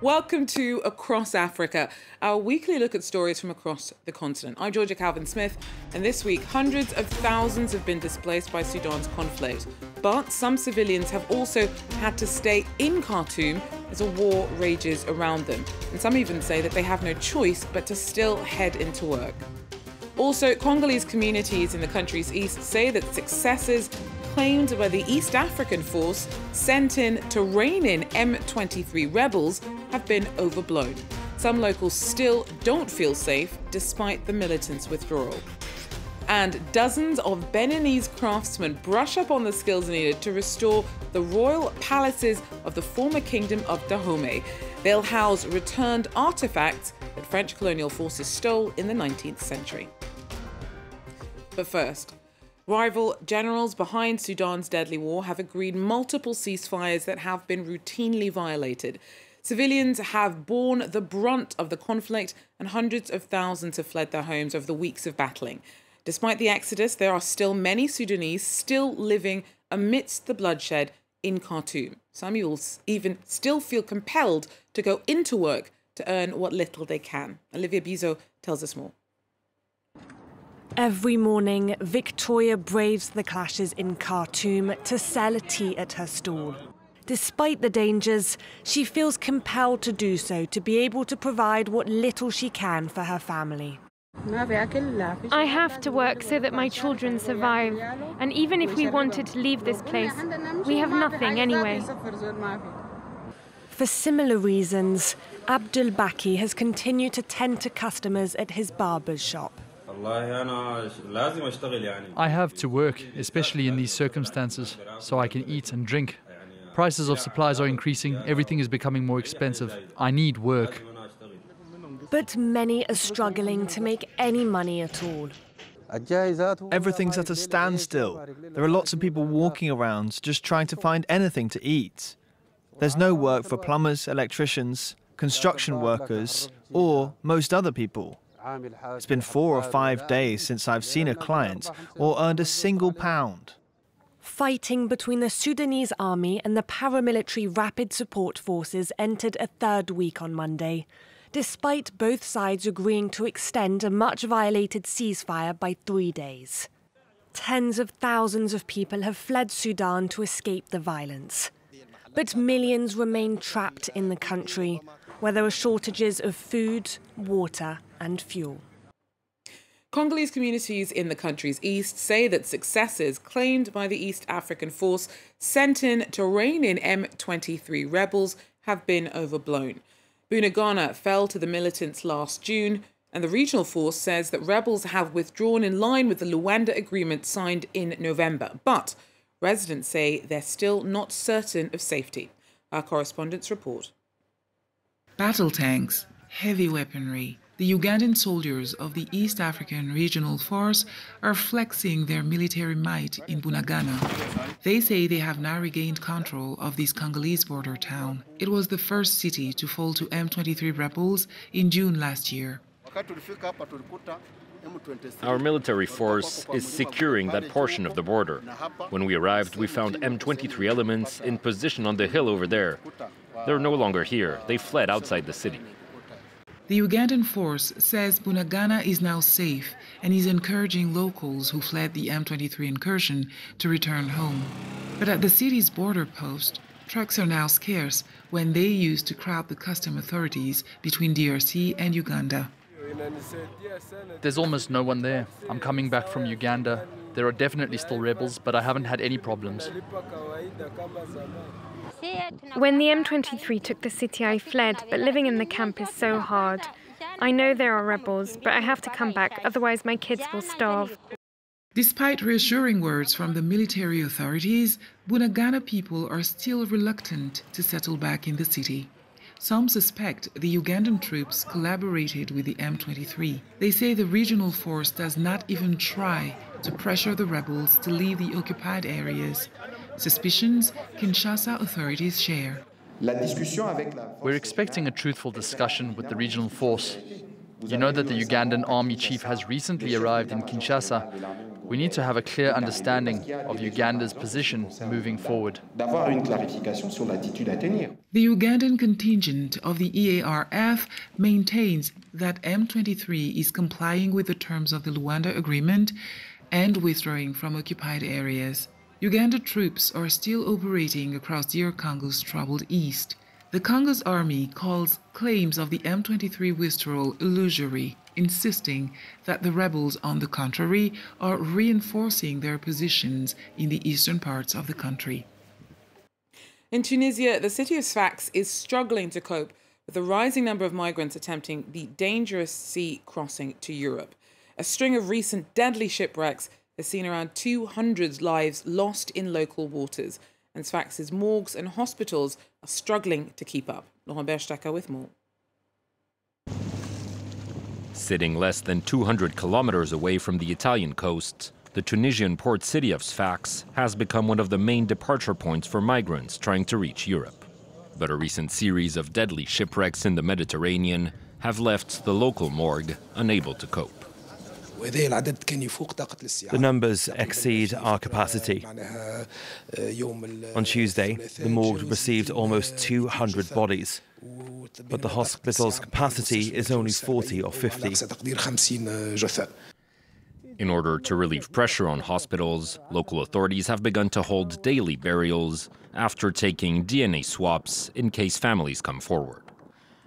Welcome to Across Africa, our weekly look at stories from across the continent. I'm Georja Calvin Smith, and this week, hundreds of thousands have been displaced by Sudan's conflict. But some civilians have also had to stay in Khartoum as a war rages around them. And some even say that they have no choice but to still head into work. Also, Congolese communities in the country's east say that successes claimed by the East African force sent in to rein in M23 rebels have been overblown. Some locals still don't feel safe despite the militants' withdrawal. And dozens of Beninese craftsmen brush up on the skills needed to restore the royal palaces of the former kingdom of Dahomey. They'll house returned artifacts that French colonial forces stole in the 19th century. But first, rival generals behind Sudan's deadly war have agreed multiple ceasefires that have been routinely violated. Civilians have borne the brunt of the conflict, and hundreds of thousands have fled their homes over the weeks of battling. Despite the exodus, there are still many Sudanese still living amidst the bloodshed in Khartoum. Some even still feel compelled to go into work to earn what little they can. Olivia Bizot tells us more. Every morning, Victoria braves the clashes in Khartoum to sell tea at her stall. Despite the dangers, she feels compelled to do so to be able to provide what little she can for her family. I have to work so that my children survive, and even if we wanted to leave this place, we have nothing anyway. For similar reasons, Abdul Baki has continued to tend to customers at his barber's shop. I have to work, especially in these circumstances, so I can eat and drink. Prices of supplies are increasing, everything is becoming more expensive. I need work. But many are struggling to make any money at all. Everything's at a standstill. There are lots of people walking around just trying to find anything to eat. There's no work for plumbers, electricians, construction workers, or most other people. It's been four or five days since I've seen a client or earned a single pound. Fighting between the Sudanese army and the paramilitary Rapid Support Forces entered a third week on Monday, despite both sides agreeing to extend a much violated ceasefire by three days. Tens of thousands of people have fled Sudan to escape the violence. But millions remain trapped in the country, where there are shortages of food, water, and fuel. Congolese communities in the country's east say that successes claimed by the East African force sent in to rein in M23 rebels have been overblown. Bunagana fell to the militants last June, and the regional force says that rebels have withdrawn in line with the Luanda agreement signed in November. But residents say they're still not certain of safety. Our correspondents report. Battle tanks, heavy weaponry, the Ugandan soldiers of the East African Regional Force are flexing their military might in Bunagana. They say they have now regained control of this Congolese border town. It was the first city to fall to M23 rebels in June last year. Our military force is securing that portion of the border. When we arrived, we found M23 elements in position on the hill over there. They're no longer here. They fled outside the city. The Ugandan force says Bunagana is now safe and is encouraging locals who fled the M23 incursion to return home. But at the city's border post, trucks are now scarce when they used to crowd the custom authorities between DRC and Uganda. There's almost no one there. I'm coming back from Uganda. There are definitely still rebels, but I haven't had any problems. When the M23 took the city, I fled, but living in the camp is so hard. I know there are rebels, but I have to come back, otherwise, my kids will starve. Despite reassuring words from the military authorities, Bunagana people are still reluctant to settle back in the city. Some suspect the Ugandan troops collaborated with the M23. They say the regional force does not even try to pressure the rebels to leave the occupied areas. Suspicions Kinshasa authorities share. We're expecting a truthful discussion with the regional force. You know that the Ugandan army chief has recently arrived in Kinshasa. We need to have a clear understanding of Uganda's position moving forward. The Ugandan contingent of the EARF maintains that M23 is complying with the terms of the Luanda Agreement and withdrawing from occupied areas. Uganda troops are still operating across DR Congo's troubled east. The Congo's army calls claims of the M23 withdrawal illusory, insisting that the rebels, on the contrary, are reinforcing their positions in the eastern parts of the country. In Tunisia, the city of Sfax is struggling to cope with the rising number of migrants attempting the dangerous sea crossing to Europe. A string of recent deadly shipwrecks has seen around 200 lives lost in local waters and Sfax's morgues and hospitals are struggling to keep up. Laurent Berstecher with more. Sitting less than 200 kilometers away from the Italian coast, the Tunisian port city of Sfax has become one of the main departure points for migrants trying to reach Europe. But a recent series of deadly shipwrecks in the Mediterranean have left the local morgue unable to cope. The numbers exceed our capacity. On Tuesday, the morgue received almost 200 bodies, but the hospital's capacity is only 40 or 50. In order to relieve pressure on hospitals, local authorities have begun to hold daily burials after taking DNA swaps in case families come forward.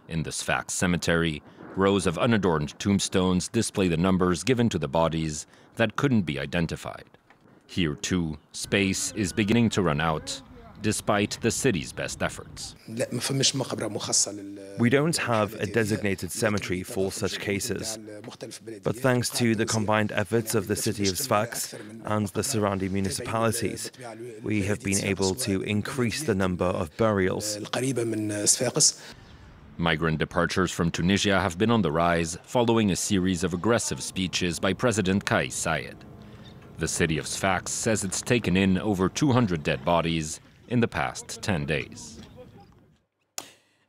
In the Sfax cemetery, Rows of unadorned tombstones display the numbers given to the bodies that couldn't be identified. Here, too, space is beginning to run out, despite the city's best efforts. We don't have a designated cemetery for such cases. But thanks to the combined efforts of the city of Sfax and the surrounding municipalities, we have been able to increase the number of burials. Migrant departures from Tunisia have been on the rise following a series of aggressive speeches by President Kais Saied. The city of Sfax says it's taken in over 200 dead bodies in the past 10 days.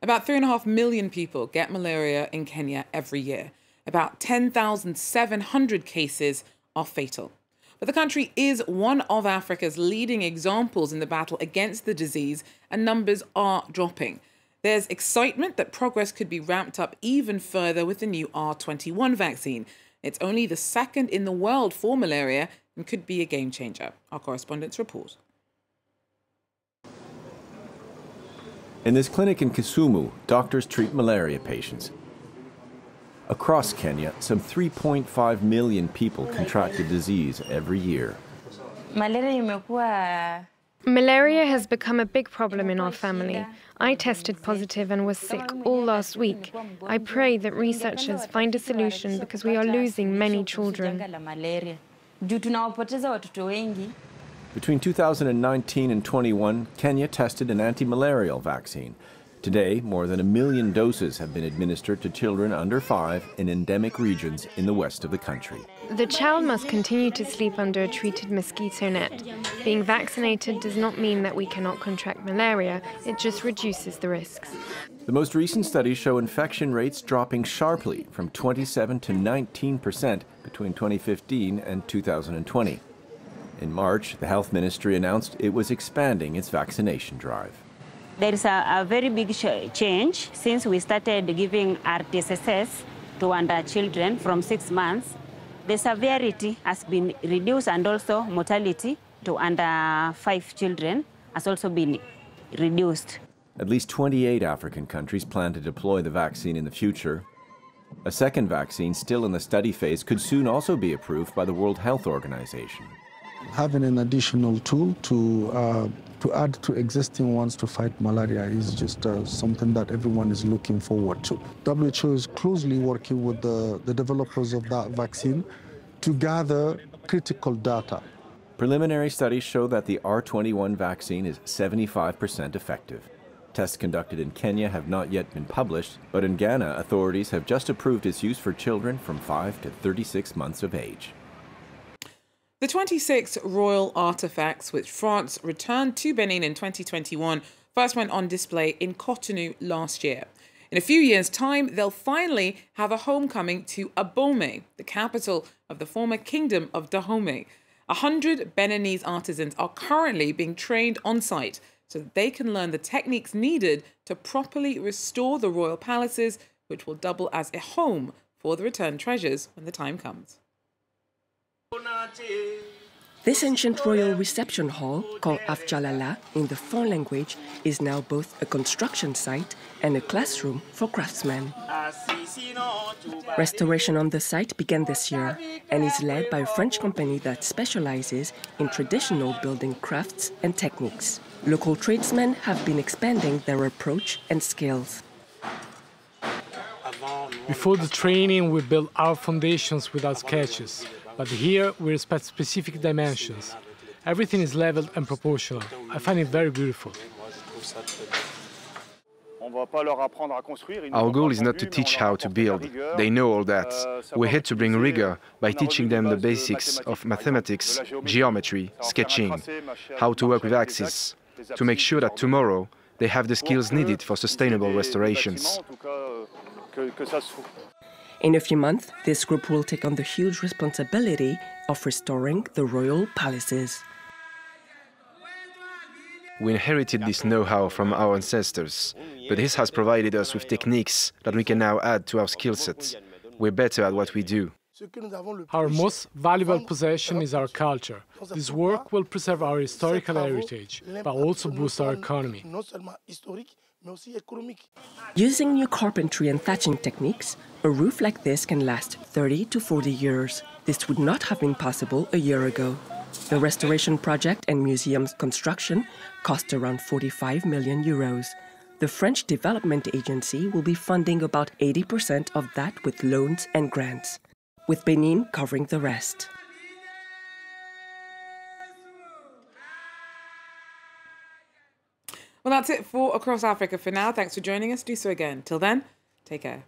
About 3.5 million people get malaria in Kenya every year. About 10,700 cases are fatal. But the country is one of Africa's leading examples in the battle against the disease, and numbers are dropping. There's excitement that progress could be ramped up even further with the new R21 vaccine. It's only the second in the world for malaria and could be a game changer. Our correspondents report. In this clinic in Kisumu, doctors treat malaria patients. Across Kenya, some 3.5 million people contract the disease every year. Malaria has become a big problem in our family. I tested positive and was sick all last week. I pray that researchers find a solution because we are losing many children. Between 2019 and 21, Kenya tested an anti-malarial vaccine. Today, more than a million doses have been administered to children under five in endemic regions in the west of the country. The child must continue to sleep under a treated mosquito net. Being vaccinated does not mean that we cannot contract malaria, it just reduces the risks. The most recent studies show infection rates dropping sharply from 27 to 19 percent between 2015 and 2020. In March, the Health Ministry announced it was expanding its vaccination drive. There is a, a very big change since we started giving RTSS to under children from six months. The severity has been reduced and also mortality to under five children has also been reduced. At least 28 African countries plan to deploy the vaccine in the future. A second vaccine, still in the study phase, could soon also be approved by the World Health Organization. Having an additional tool to uh, to add to existing ones to fight malaria is just uh, something that everyone is looking forward to. WHO is closely working with the, the developers of that vaccine to gather critical data. Preliminary studies show that the R21 vaccine is 75% effective. Tests conducted in Kenya have not yet been published, but in Ghana, authorities have just approved its use for children from 5 to 36 months of age. The 26 royal artifacts which France returned to Benin in 2021 first went on display in Cotonou last year. In a few years' time, they'll finally have a homecoming to Abomey, the capital of the former Kingdom of Dahomey. A hundred Beninese artisans are currently being trained on site so that they can learn the techniques needed to properly restore the royal palaces, which will double as a home for the returned treasures when the time comes. This ancient royal reception hall, called Ajalala in the Fon language, is now both a construction site and a classroom for craftsmen. Restoration on the site began this year and is led by a French company that specializes in traditional building crafts and techniques. Local tradesmen have been expanding their approach and skills. Before the training, we built our foundations without sketches. But here we respect specific dimensions. Everything is leveled and proportional. I find it very beautiful. Our goal is not to teach how to build. They know all that. We had to bring rigor by teaching them the basics of mathematics, geometry, sketching, how to work with axes, to make sure that tomorrow they have the skills needed for sustainable restorations. In a few months, this group will take on the huge responsibility of restoring the royal palaces. We inherited this know how from our ancestors, but this has provided us with techniques that we can now add to our skill sets. We're better at what we do. Our most valuable possession is our culture. This work will preserve our historical heritage, but also boost our economy. Using new carpentry and thatching techniques, a roof like this can last 30 to 40 years. This would not have been possible a year ago. The restoration project and museum's construction cost around 45 million euros. The French Development Agency will be funding about 80% of that with loans and grants, with Benin covering the rest. Well, that's it for Across Africa for now. Thanks for joining us. Do so again. Till then, take care.